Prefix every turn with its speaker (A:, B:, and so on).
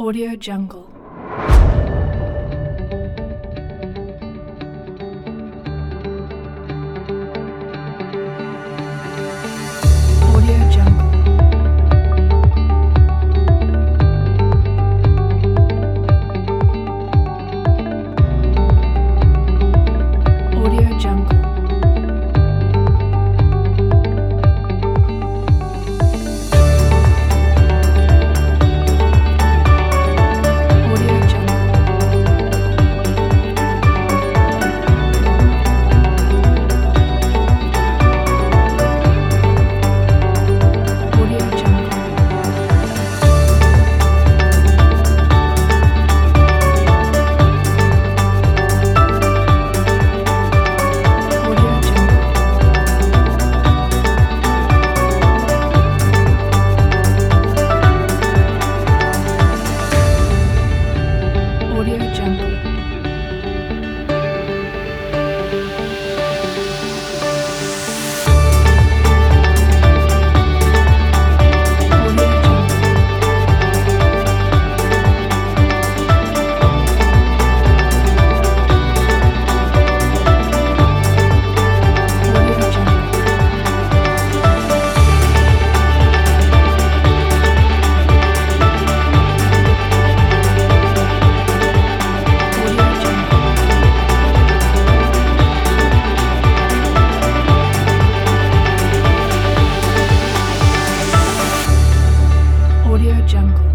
A: Audio Jungle jungle.